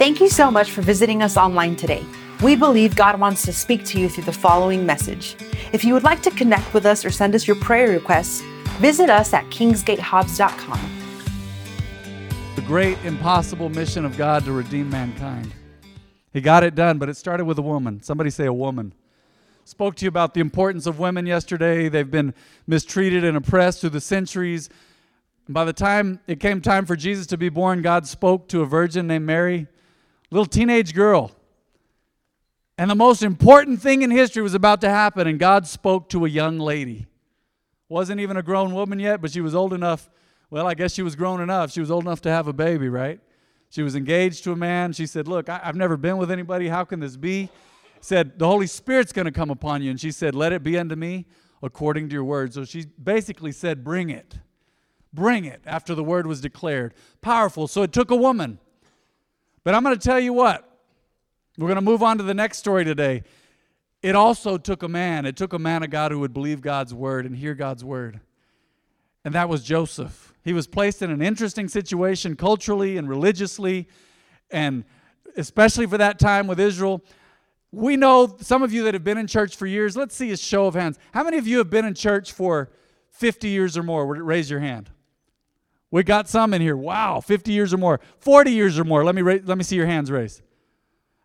Thank you so much for visiting us online today. We believe God wants to speak to you through the following message. If you would like to connect with us or send us your prayer requests, visit us at kingsgatehobbs.com. The great impossible mission of God to redeem mankind. He got it done, but it started with a woman. Somebody say a woman. Spoke to you about the importance of women yesterday. They've been mistreated and oppressed through the centuries. By the time it came time for Jesus to be born, God spoke to a virgin named Mary, little teenage girl. And the most important thing in history was about to happen, and God spoke to a young lady. Wasn't even a grown woman yet, but she was old enough. Well, I guess she was grown enough. She was old enough to have a baby, right? She was engaged to a man. She said, Look, I, have never been with anybody. How can this be? Said, The Holy Spirit's going to come upon you. And she said, Let it be unto me according to your word. So she basically said, Bring it. Bring it after the word was declared. Powerful. So it took a woman. But I'm going to tell you what, we're going to move on to the next story today. It also took a man. It took a man of God who would believe God's word and hear God's word. And that was Joseph. He was placed in an interesting situation culturally and religiously, and especially for that time with Israel. We know some of you that have been in church for years. Let's see a show of hands. How many of you have been in church for 50 years or more? Raise your hand. We got some in here. Wow, 50 years or more. 40 years or more. Let me, ra- let me see your hands raised.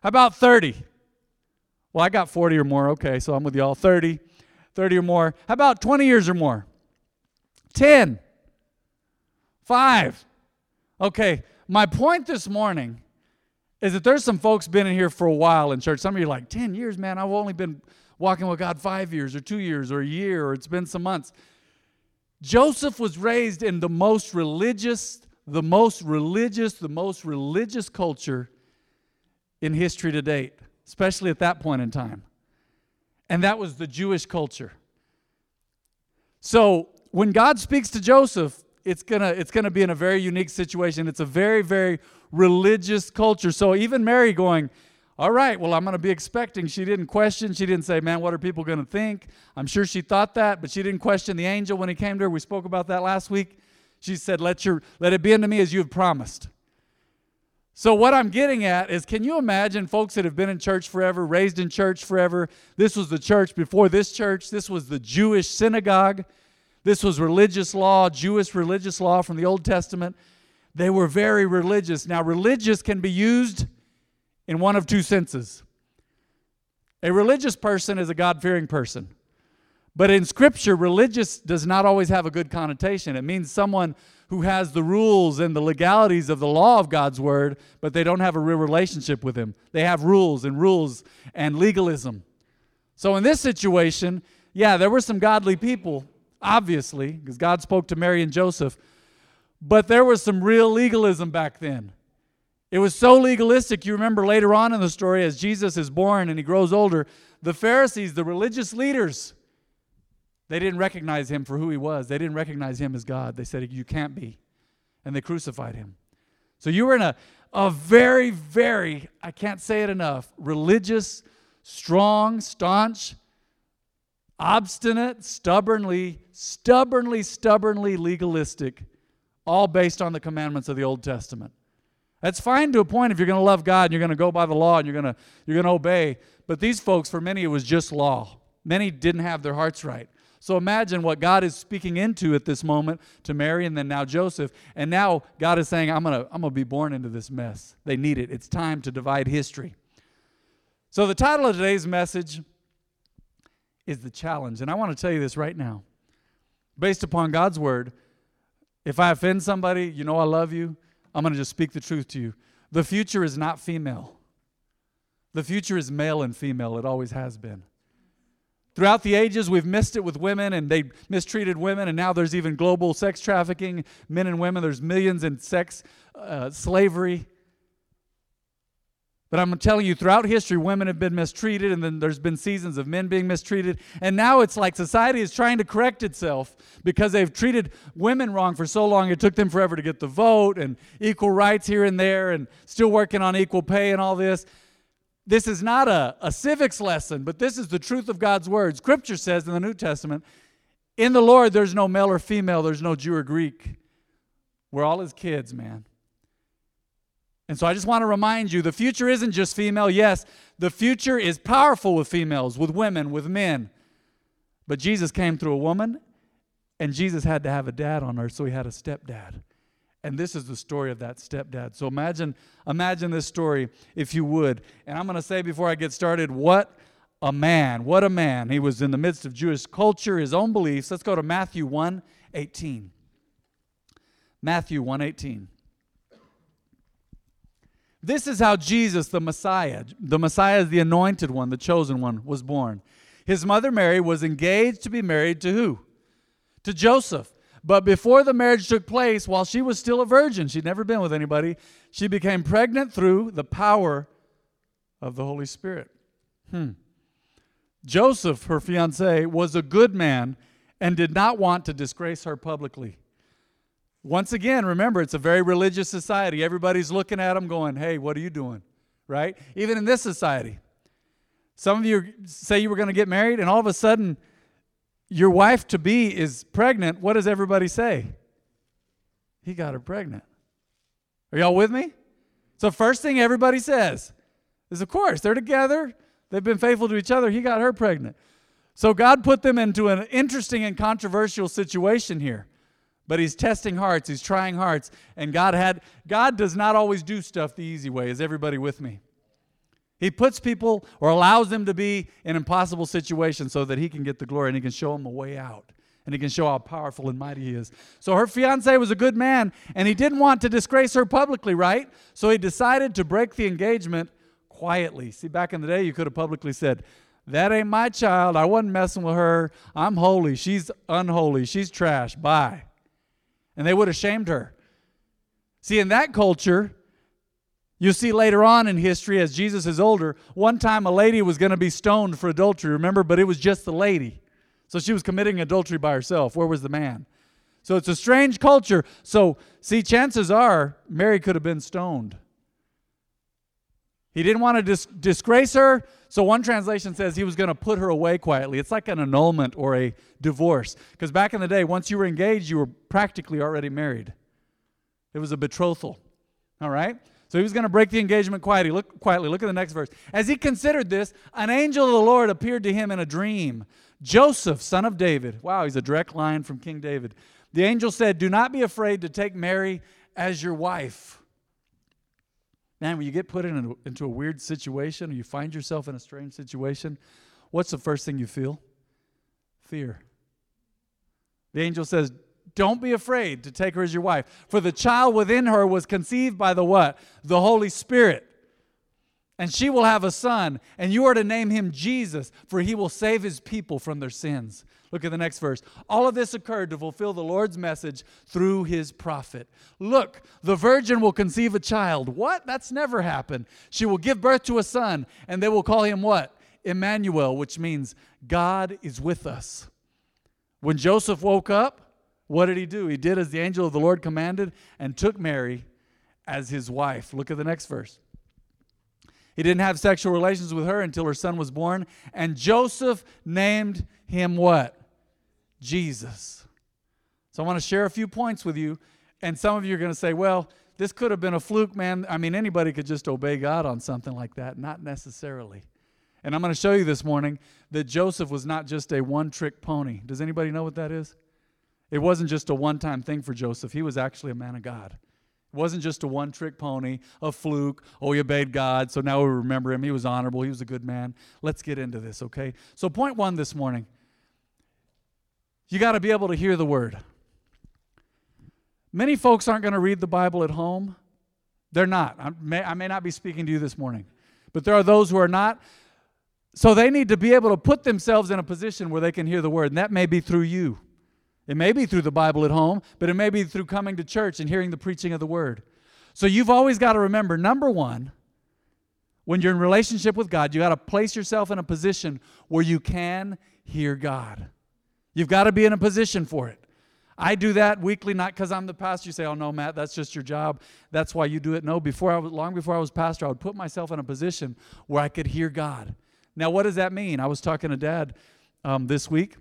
How about 30? Well, I got 40 or more. Okay, so I'm with y'all. 30, 30 or more. How about 20 years or more? 10, 5. Okay, my point this morning is that there's some folks been in here for a while in church. Some of you are like, 10 years, man. I've only been walking with God five years or two years or a year or it's been some months. Joseph was raised in the most religious, the most religious, the most religious culture in history to date, especially at that point in time. And that was the Jewish culture. So when God speaks to Joseph, it's gonna it's gonna be in a very unique situation. It's a very very religious culture. So even Mary going, all right, well I'm gonna be expecting. She didn't question. She didn't say, man, what are people gonna think? I'm sure she thought that, but she didn't question the angel when he came to her. We spoke about that last week. She said, let your let it be unto me as you have promised. So, what I'm getting at is can you imagine folks that have been in church forever, raised in church forever? This was the church before this church. This was the Jewish synagogue. This was religious law, Jewish religious law from the Old Testament. They were very religious. Now, religious can be used in one of two senses. A religious person is a God fearing person. But in Scripture, religious does not always have a good connotation. It means someone who has the rules and the legalities of the law of God's word, but they don't have a real relationship with Him. They have rules and rules and legalism. So in this situation, yeah, there were some godly people, obviously, because God spoke to Mary and Joseph, but there was some real legalism back then. It was so legalistic. You remember later on in the story, as Jesus is born and he grows older, the Pharisees, the religious leaders, they didn't recognize him for who he was. They didn't recognize him as God. They said, You can't be. And they crucified him. So you were in a, a very, very, I can't say it enough, religious, strong, staunch, obstinate, stubbornly, stubbornly, stubbornly legalistic, all based on the commandments of the Old Testament. That's fine to a point if you're going to love God and you're going to go by the law and you're going to you're going to obey. But these folks, for many, it was just law. Many didn't have their hearts right. So imagine what God is speaking into at this moment to Mary and then now Joseph. And now God is saying, I'm going to I'm going to be born into this mess. They need it. It's time to divide history. So the title of today's message is The Challenge. And I want to tell you this right now. Based upon God's word, if I offend somebody, you know I love you, I'm going to just speak the truth to you. The future is not female. The future is male and female. It always has been. Throughout the ages, we've missed it with women and they mistreated women, and now there's even global sex trafficking, men and women. There's millions in sex uh, slavery. But I'm telling you, throughout history, women have been mistreated, and then there's been seasons of men being mistreated. And now it's like society is trying to correct itself because they've treated women wrong for so long. It took them forever to get the vote and equal rights here and there, and still working on equal pay and all this. This is not a, a civics lesson, but this is the truth of God's word. Scripture says in the New Testament, in the Lord, there's no male or female, there's no Jew or Greek. We're all his kids, man. And so I just want to remind you the future isn't just female. Yes, the future is powerful with females, with women, with men. But Jesus came through a woman, and Jesus had to have a dad on earth, so he had a stepdad. And this is the story of that stepdad. So imagine, imagine this story, if you would. And I'm going to say before I get started, what a man, what a man. He was in the midst of Jewish culture, his own beliefs. Let's go to Matthew 1 18. Matthew 1 18. This is how Jesus, the Messiah, the Messiah is the anointed one, the chosen one, was born. His mother Mary was engaged to be married to who? To Joseph. But before the marriage took place, while she was still a virgin, she'd never been with anybody, she became pregnant through the power of the Holy Spirit. Hmm. Joseph, her fiance, was a good man and did not want to disgrace her publicly. Once again, remember, it's a very religious society. Everybody's looking at them going, hey, what are you doing? Right? Even in this society. Some of you say you were going to get married, and all of a sudden, your wife to be is pregnant. What does everybody say? He got her pregnant. Are y'all with me? So, first thing everybody says is, of course, they're together. They've been faithful to each other. He got her pregnant. So, God put them into an interesting and controversial situation here but he's testing hearts he's trying hearts and god had god does not always do stuff the easy way. Is everybody with me? He puts people or allows them to be in impossible situations so that he can get the glory and he can show them a way out and he can show how powerful and mighty he is. So her fiance was a good man and he didn't want to disgrace her publicly right? So he decided to break the engagement quietly. See back in the day you could have publicly said that ain't my child. I wasn't messing with her. I'm holy. She's unholy. She's trash. Bye and they would have shamed her. See, in that culture, you see later on in history, as Jesus is older, one time a lady was going to be stoned for adultery, remember? But it was just the lady. So she was committing adultery by herself. Where was the man? So it's a strange culture. So, see, chances are Mary could have been stoned. He didn't want to dis- disgrace her, so one translation says he was going to put her away quietly. It's like an annulment or a divorce. Because back in the day, once you were engaged, you were practically already married. It was a betrothal. All right? So he was going to break the engagement quietly. Look quietly. Look at the next verse. As he considered this, an angel of the Lord appeared to him in a dream. Joseph, son of David. Wow, he's a direct line from King David. The angel said, "Do not be afraid to take Mary as your wife." Man, when you get put in a, into a weird situation or you find yourself in a strange situation, what's the first thing you feel? Fear. The angel says, Don't be afraid to take her as your wife, for the child within her was conceived by the what? The Holy Spirit and she will have a son, and you are to name him Jesus, for he will save his people from their sins. Look at the next verse. All of this occurred to fulfill the Lord's message through his prophet. Look, the virgin will conceive a child. What? That's never happened. She will give birth to a son, and they will call him what? Emmanuel, which means God is with us. When Joseph woke up, what did he do? He did as the angel of the Lord commanded and took Mary as his wife. Look at the next verse. He didn't have sexual relations with her until her son was born. And Joseph named him what? Jesus. So I want to share a few points with you. And some of you are going to say, well, this could have been a fluke, man. I mean, anybody could just obey God on something like that. Not necessarily. And I'm going to show you this morning that Joseph was not just a one trick pony. Does anybody know what that is? It wasn't just a one time thing for Joseph, he was actually a man of God. Wasn't just a one trick pony, a fluke. Oh, he obeyed God, so now we remember him. He was honorable, he was a good man. Let's get into this, okay? So, point one this morning you got to be able to hear the word. Many folks aren't going to read the Bible at home. They're not. I may, I may not be speaking to you this morning, but there are those who are not. So they need to be able to put themselves in a position where they can hear the word, and that may be through you. It may be through the Bible at home, but it may be through coming to church and hearing the preaching of the word. So you've always got to remember number one, when you're in relationship with God, you got to place yourself in a position where you can hear God. You've got to be in a position for it. I do that weekly, not because I'm the pastor. You say, "Oh no, Matt, that's just your job. That's why you do it." No, before I was long before I was pastor, I would put myself in a position where I could hear God. Now, what does that mean? I was talking to Dad um, this week,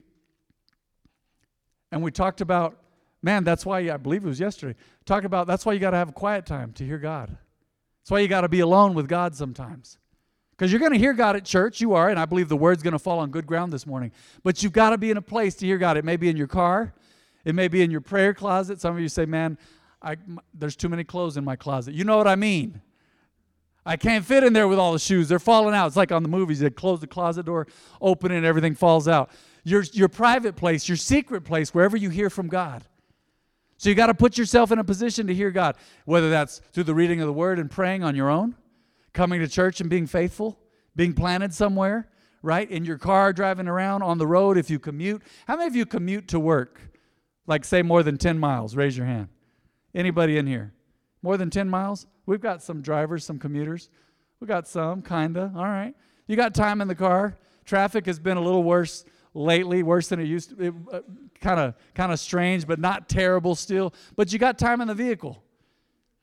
and we talked about, man, that's why, I believe it was yesterday, talked about that's why you got to have a quiet time to hear God. That's why you got to be alone with God sometimes. Because you're going to hear God at church. You are, and I believe the word's going to fall on good ground this morning. But you've got to be in a place to hear God. It may be in your car, it may be in your prayer closet. Some of you say, man, I, there's too many clothes in my closet. You know what I mean. I can't fit in there with all the shoes. They're falling out. It's like on the movies. They close the closet door, open it, and everything falls out. Your, your private place, your secret place, wherever you hear from God. So you got to put yourself in a position to hear God, whether that's through the reading of the word and praying on your own, coming to church and being faithful, being planted somewhere, right? In your car, driving around, on the road, if you commute. How many of you commute to work? Like, say, more than 10 miles? Raise your hand. Anybody in here? More than 10 miles? We've got some drivers, some commuters. We got some, kinda. All right. You got time in the car. Traffic has been a little worse lately, worse than it used to. Uh, kind of, kind of strange, but not terrible still. But you got time in the vehicle.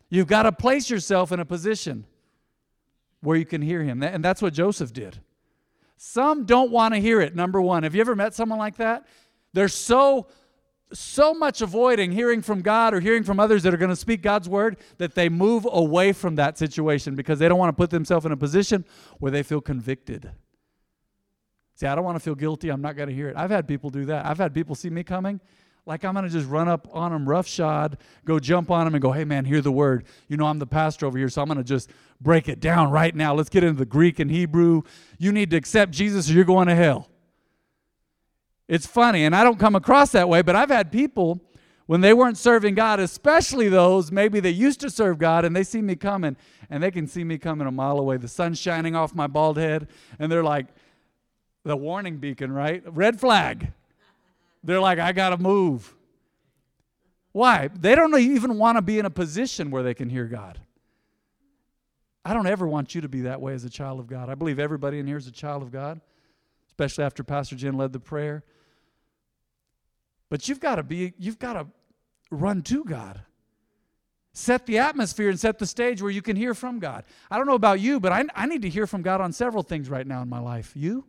You've got to place yourself in a position where you can hear him, and that's what Joseph did. Some don't want to hear it. Number one, have you ever met someone like that? They're so so much avoiding hearing from God or hearing from others that are going to speak God's word that they move away from that situation because they don't want to put themselves in a position where they feel convicted. See, I don't want to feel guilty. I'm not going to hear it. I've had people do that. I've had people see me coming, like I'm going to just run up on them roughshod, go jump on them, and go, hey, man, hear the word. You know, I'm the pastor over here, so I'm going to just break it down right now. Let's get into the Greek and Hebrew. You need to accept Jesus or you're going to hell. It's funny, and I don't come across that way, but I've had people when they weren't serving God, especially those maybe they used to serve God and they see me coming and they can see me coming a mile away. The sun's shining off my bald head, and they're like, the warning beacon, right? Red flag. They're like, I got to move. Why? They don't even want to be in a position where they can hear God. I don't ever want you to be that way as a child of God. I believe everybody in here is a child of God, especially after Pastor Jen led the prayer. But you've got to be, you've got to run to God. Set the atmosphere and set the stage where you can hear from God. I don't know about you, but I, I need to hear from God on several things right now in my life. You?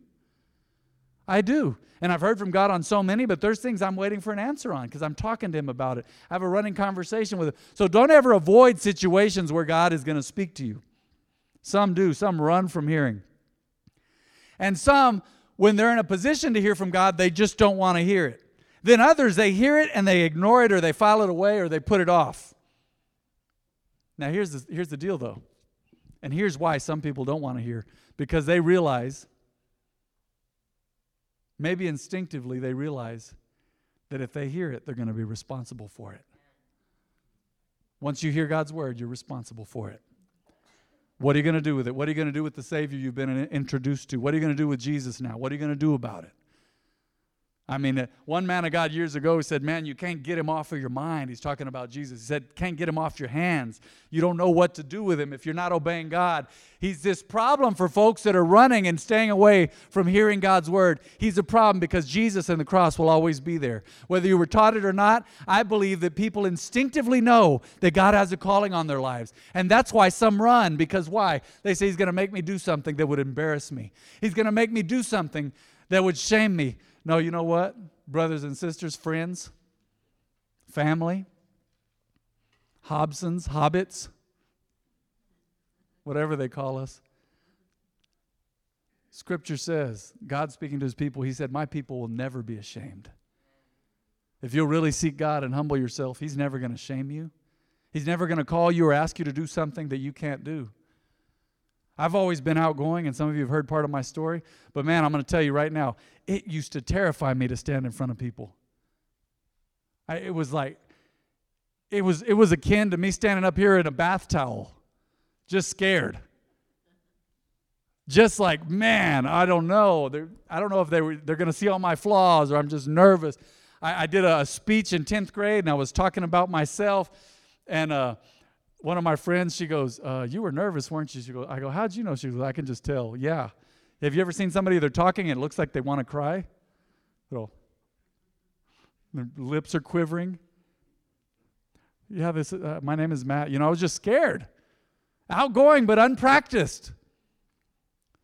I do. And I've heard from God on so many, but there's things I'm waiting for an answer on because I'm talking to Him about it. I have a running conversation with Him. So don't ever avoid situations where God is going to speak to you. Some do, some run from hearing. And some, when they're in a position to hear from God, they just don't want to hear it. Then others, they hear it and they ignore it or they file it away or they put it off. Now, here's the, here's the deal, though. And here's why some people don't want to hear because they realize, maybe instinctively, they realize that if they hear it, they're going to be responsible for it. Once you hear God's word, you're responsible for it. What are you going to do with it? What are you going to do with the Savior you've been introduced to? What are you going to do with Jesus now? What are you going to do about it? I mean, uh, one man of God years ago said, Man, you can't get him off of your mind. He's talking about Jesus. He said, Can't get him off your hands. You don't know what to do with him if you're not obeying God. He's this problem for folks that are running and staying away from hearing God's word. He's a problem because Jesus and the cross will always be there. Whether you were taught it or not, I believe that people instinctively know that God has a calling on their lives. And that's why some run, because why? They say, He's going to make me do something that would embarrass me, He's going to make me do something that would shame me. No, you know what? Brothers and sisters, friends, family, Hobsons, hobbits, whatever they call us. Scripture says, God speaking to his people, he said, My people will never be ashamed. If you'll really seek God and humble yourself, he's never going to shame you. He's never going to call you or ask you to do something that you can't do. I've always been outgoing, and some of you have heard part of my story. But man, I'm going to tell you right now, it used to terrify me to stand in front of people. I, it was like, it was, it was akin to me standing up here in a bath towel, just scared. Just like, man, I don't know. They're, I don't know if they were, they're going to see all my flaws or I'm just nervous. I, I did a, speech in 10th grade and I was talking about myself. And uh, one of my friends, she goes, uh, "You were nervous, weren't you?" She goes, "I go, how'd you know?" She goes, "I can just tell." Yeah. Have you ever seen somebody they're talking and it looks like they want to cry? Little, their lips are quivering. Yeah, this. Uh, my name is Matt. You know, I was just scared, outgoing but unpracticed.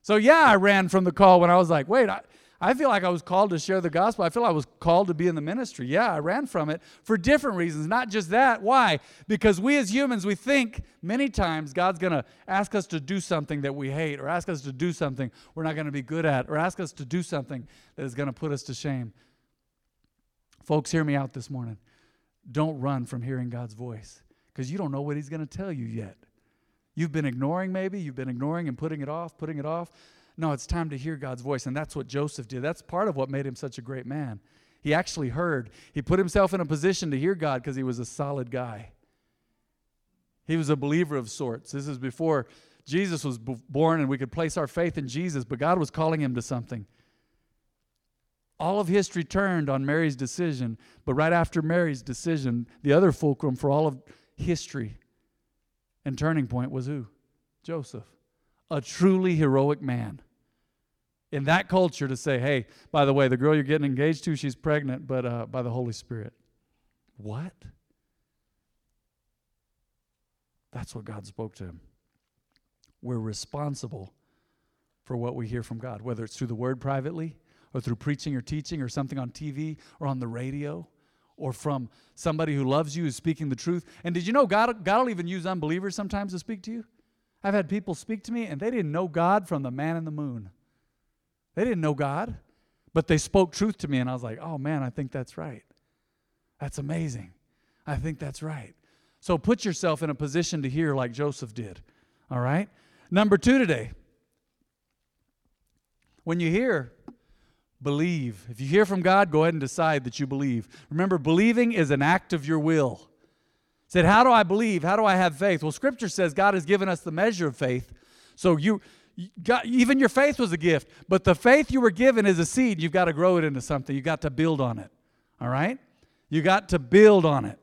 So yeah, I ran from the call when I was like, "Wait, I, I feel like I was called to share the gospel. I feel I was called to be in the ministry. Yeah, I ran from it for different reasons, not just that. Why? Because we as humans, we think many times God's going to ask us to do something that we hate, or ask us to do something we're not going to be good at, or ask us to do something that is going to put us to shame. Folks, hear me out this morning. Don't run from hearing God's voice because you don't know what He's going to tell you yet. You've been ignoring, maybe. You've been ignoring and putting it off, putting it off. No, it's time to hear God's voice. And that's what Joseph did. That's part of what made him such a great man. He actually heard. He put himself in a position to hear God because he was a solid guy. He was a believer of sorts. This is before Jesus was born and we could place our faith in Jesus, but God was calling him to something. All of history turned on Mary's decision, but right after Mary's decision, the other fulcrum for all of history and turning point was who? Joseph, a truly heroic man in that culture to say, hey, by the way, the girl you're getting engaged to, she's pregnant, but uh, by the Holy Spirit. What? That's what God spoke to him. We're responsible for what we hear from God, whether it's through the word privately or through preaching or teaching or something on TV or on the radio or from somebody who loves you, is speaking the truth. And did you know God, God will even use unbelievers sometimes to speak to you? I've had people speak to me and they didn't know God from the man in the moon. They didn't know God, but they spoke truth to me, and I was like, oh man, I think that's right. That's amazing. I think that's right. So put yourself in a position to hear like Joseph did. All right? Number two today. When you hear, believe. If you hear from God, go ahead and decide that you believe. Remember, believing is an act of your will. Said, how do I believe? How do I have faith? Well, Scripture says God has given us the measure of faith. So you God, even your faith was a gift, but the faith you were given is a seed. You've got to grow it into something. You've got to build on it. All right? You got to build on it.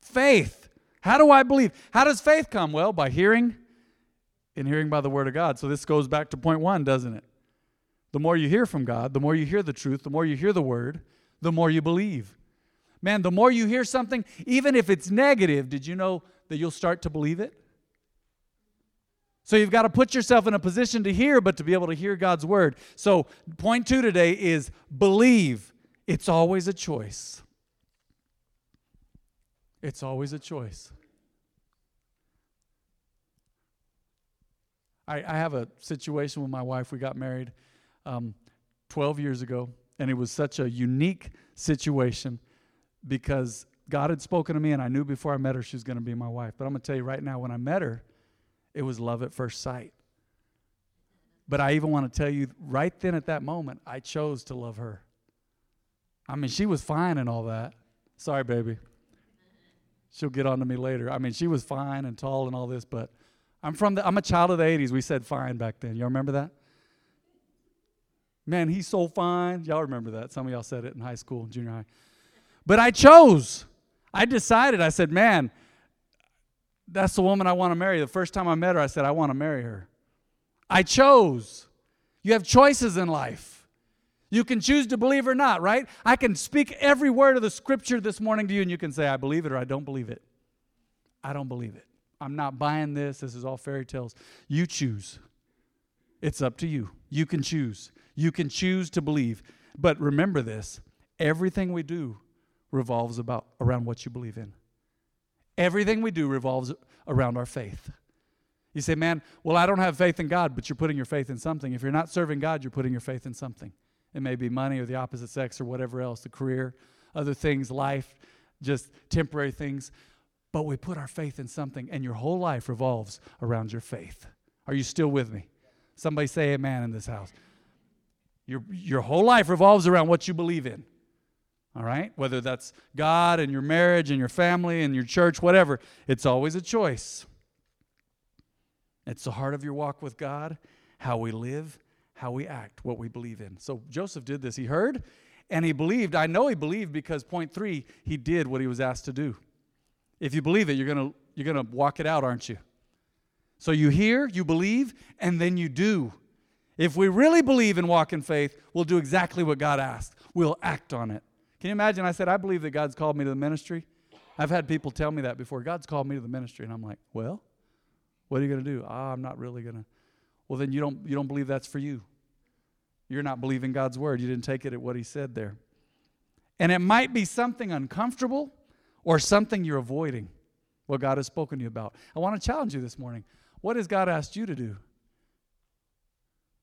Faith. How do I believe? How does faith come? Well, by hearing and hearing by the word of God. So this goes back to point one, doesn't it? The more you hear from God, the more you hear the truth, the more you hear the word, the more you believe. Man, the more you hear something, even if it's negative, did you know that you'll start to believe it? So you've got to put yourself in a position to hear, but to be able to hear God's word. So, point two today is believe. It's always a choice. It's always a choice. I, I have a situation with my wife. We got married um, 12 years ago, and it was such a unique situation because God had spoken to me, and I knew before I met her she was going to be my wife. But I'm going to tell you right now, when I met her, it was love at first sight. But I even want to tell you right then at that moment, I chose to love her. I mean, she was fine and all that. Sorry, baby. She'll get on to me later. I mean, she was fine and tall and all this, but I'm from the I'm a child of the 80s. We said fine back then. Y'all remember that? Man, he's so fine. Y'all remember that. Some of y'all said it in high school, junior high. But I chose. I decided. I said, man, that's the woman I want to marry. The first time I met her, I said, I want to marry her. I chose. You have choices in life. You can choose to believe or not, right? I can speak every word of the scripture this morning to you, and you can say, I believe it or I don't believe it. I don't believe it. I'm not buying this. This is all fairy tales. You choose. It's up to you. You can choose. You can choose to believe. But remember this everything we do revolves about around what you believe in. Everything we do revolves around our faith. You say, man, well, I don't have faith in God, but you're putting your faith in something. If you're not serving God, you're putting your faith in something. It may be money or the opposite sex or whatever else, the career, other things, life, just temporary things. But we put our faith in something, and your whole life revolves around your faith. Are you still with me? Somebody say amen in this house. Your, your whole life revolves around what you believe in all right? Whether that's God and your marriage and your family and your church, whatever, it's always a choice. It's the heart of your walk with God, how we live, how we act, what we believe in. So Joseph did this. He heard and he believed. I know he believed because point three, he did what he was asked to do. If you believe it, you're gonna you're gonna walk it out, aren't you? So you hear, you believe, and then you do. If we really believe and walk in faith, we'll do exactly what God asked. We'll act on it. Can you imagine? I said, I believe that God's called me to the ministry. I've had people tell me that before. God's called me to the ministry. And I'm like, well, what are you going to do? Ah, I'm not really going to. Well, then you don't, you don't believe that's for you. You're not believing God's word. You didn't take it at what he said there. And it might be something uncomfortable or something you're avoiding what God has spoken to you about. I want to challenge you this morning. What has God asked you to do?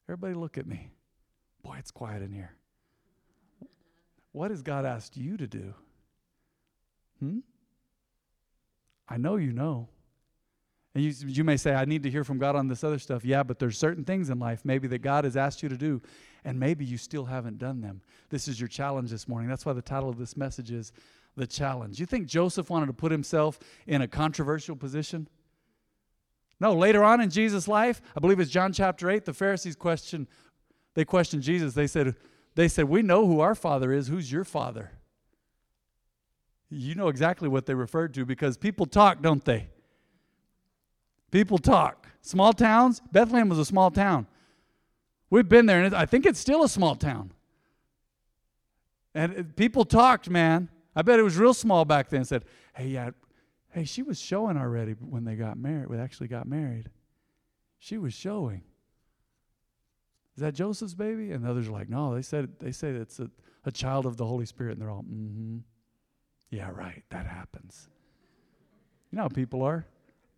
Everybody, look at me. Boy, it's quiet in here. What has God asked you to do? Hmm? I know you know. And you, you may say, I need to hear from God on this other stuff. Yeah, but there's certain things in life maybe that God has asked you to do, and maybe you still haven't done them. This is your challenge this morning. That's why the title of this message is The Challenge. You think Joseph wanted to put himself in a controversial position? No, later on in Jesus' life, I believe it's John chapter 8, the Pharisees question, they questioned Jesus. They said, they said, We know who our father is. Who's your father? You know exactly what they referred to because people talk, don't they? People talk. Small towns, Bethlehem was a small town. We've been there, and I think it's still a small town. And people talked, man. I bet it was real small back then. Said, "Hey, yeah, hey, she was showing already when they got married. We actually got married. She was showing. Is that Joseph's baby?" And the others are like, "No." They said they say it's a, a child of the Holy Spirit, and they're all, "Mm-hmm, yeah, right. That happens." You know how people are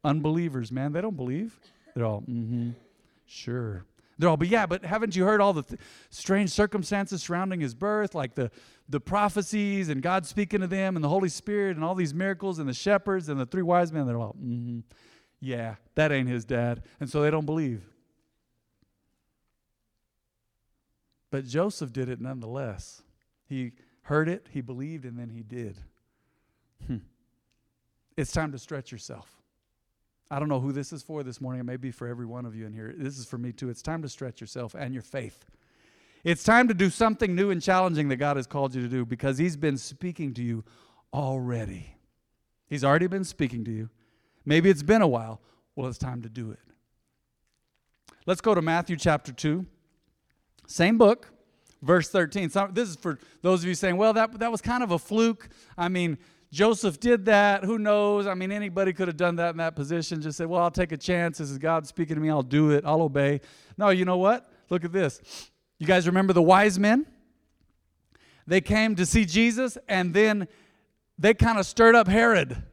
unbelievers, man. They don't believe. They're all, mm-hmm, sure. They're all, but yeah, but haven't you heard all the th- strange circumstances surrounding his birth, like the, the prophecies and God speaking to them and the Holy Spirit and all these miracles and the shepherds and the three wise men? They're all, mm-hmm, yeah, that ain't his dad. And so they don't believe. But Joseph did it nonetheless. He heard it, he believed, and then he did. Hmm. It's time to stretch yourself. I don't know who this is for this morning. It may be for every one of you in here. This is for me too. It's time to stretch yourself and your faith. It's time to do something new and challenging that God has called you to do because He's been speaking to you already. He's already been speaking to you. Maybe it's been a while. Well, it's time to do it. Let's go to Matthew chapter 2. Same book, verse 13. So this is for those of you saying, well, that, that was kind of a fluke. I mean, Joseph did that. Who knows? I mean, anybody could have done that in that position. Just said, well, I'll take a chance. This is God speaking to me. I'll do it. I'll obey. No, you know what? Look at this. You guys remember the wise men? They came to see Jesus, and then they kind of stirred up Herod.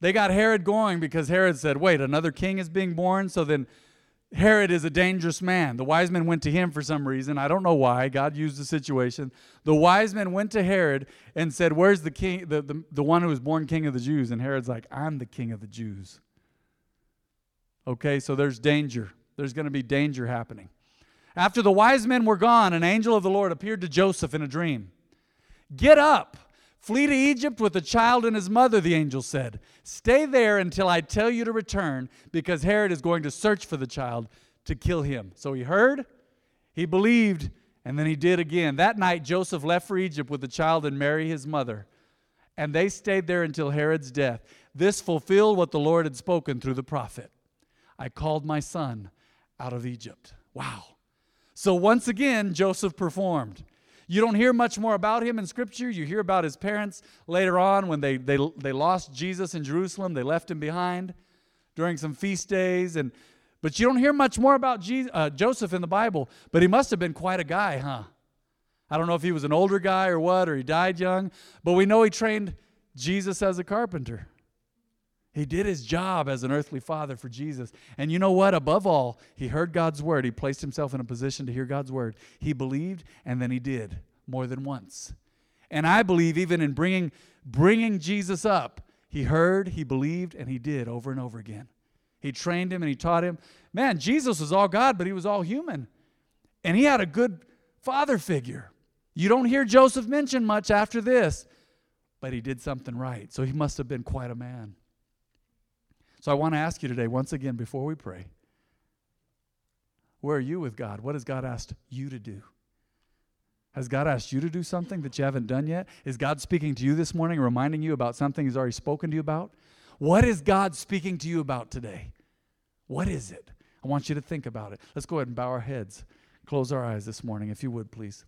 They got Herod going because Herod said, wait, another king is being born. So then Herod is a dangerous man. The wise men went to him for some reason. I don't know why. God used the situation. The wise men went to Herod and said, Where's the king, the, the, the one who was born king of the Jews? And Herod's like, I'm the king of the Jews. Okay, so there's danger. There's going to be danger happening. After the wise men were gone, an angel of the Lord appeared to Joseph in a dream. Get up Flee to Egypt with the child and his mother, the angel said. Stay there until I tell you to return, because Herod is going to search for the child to kill him. So he heard, he believed, and then he did again. That night, Joseph left for Egypt with the child and Mary, his mother. And they stayed there until Herod's death. This fulfilled what the Lord had spoken through the prophet I called my son out of Egypt. Wow. So once again, Joseph performed. You don't hear much more about him in Scripture. You hear about his parents later on when they, they, they lost Jesus in Jerusalem. They left him behind during some feast days. And, but you don't hear much more about Jesus, uh, Joseph in the Bible. But he must have been quite a guy, huh? I don't know if he was an older guy or what, or he died young. But we know he trained Jesus as a carpenter. He did his job as an earthly father for Jesus. And you know what? Above all, he heard God's word. He placed himself in a position to hear God's word. He believed, and then he did more than once. And I believe even in bringing, bringing Jesus up, he heard, he believed, and he did over and over again. He trained him and he taught him. Man, Jesus was all God, but he was all human. And he had a good father figure. You don't hear Joseph mentioned much after this, but he did something right. So he must have been quite a man. So I want to ask you today, once again, before we pray, where are you with God? What has God asked you to do? Has God asked you to do something that you haven't done yet? Is God speaking to you this morning, reminding you about something He's already spoken to you about? What is God speaking to you about today? What is it? I want you to think about it. Let's go ahead and bow our heads, close our eyes this morning, if you would, please.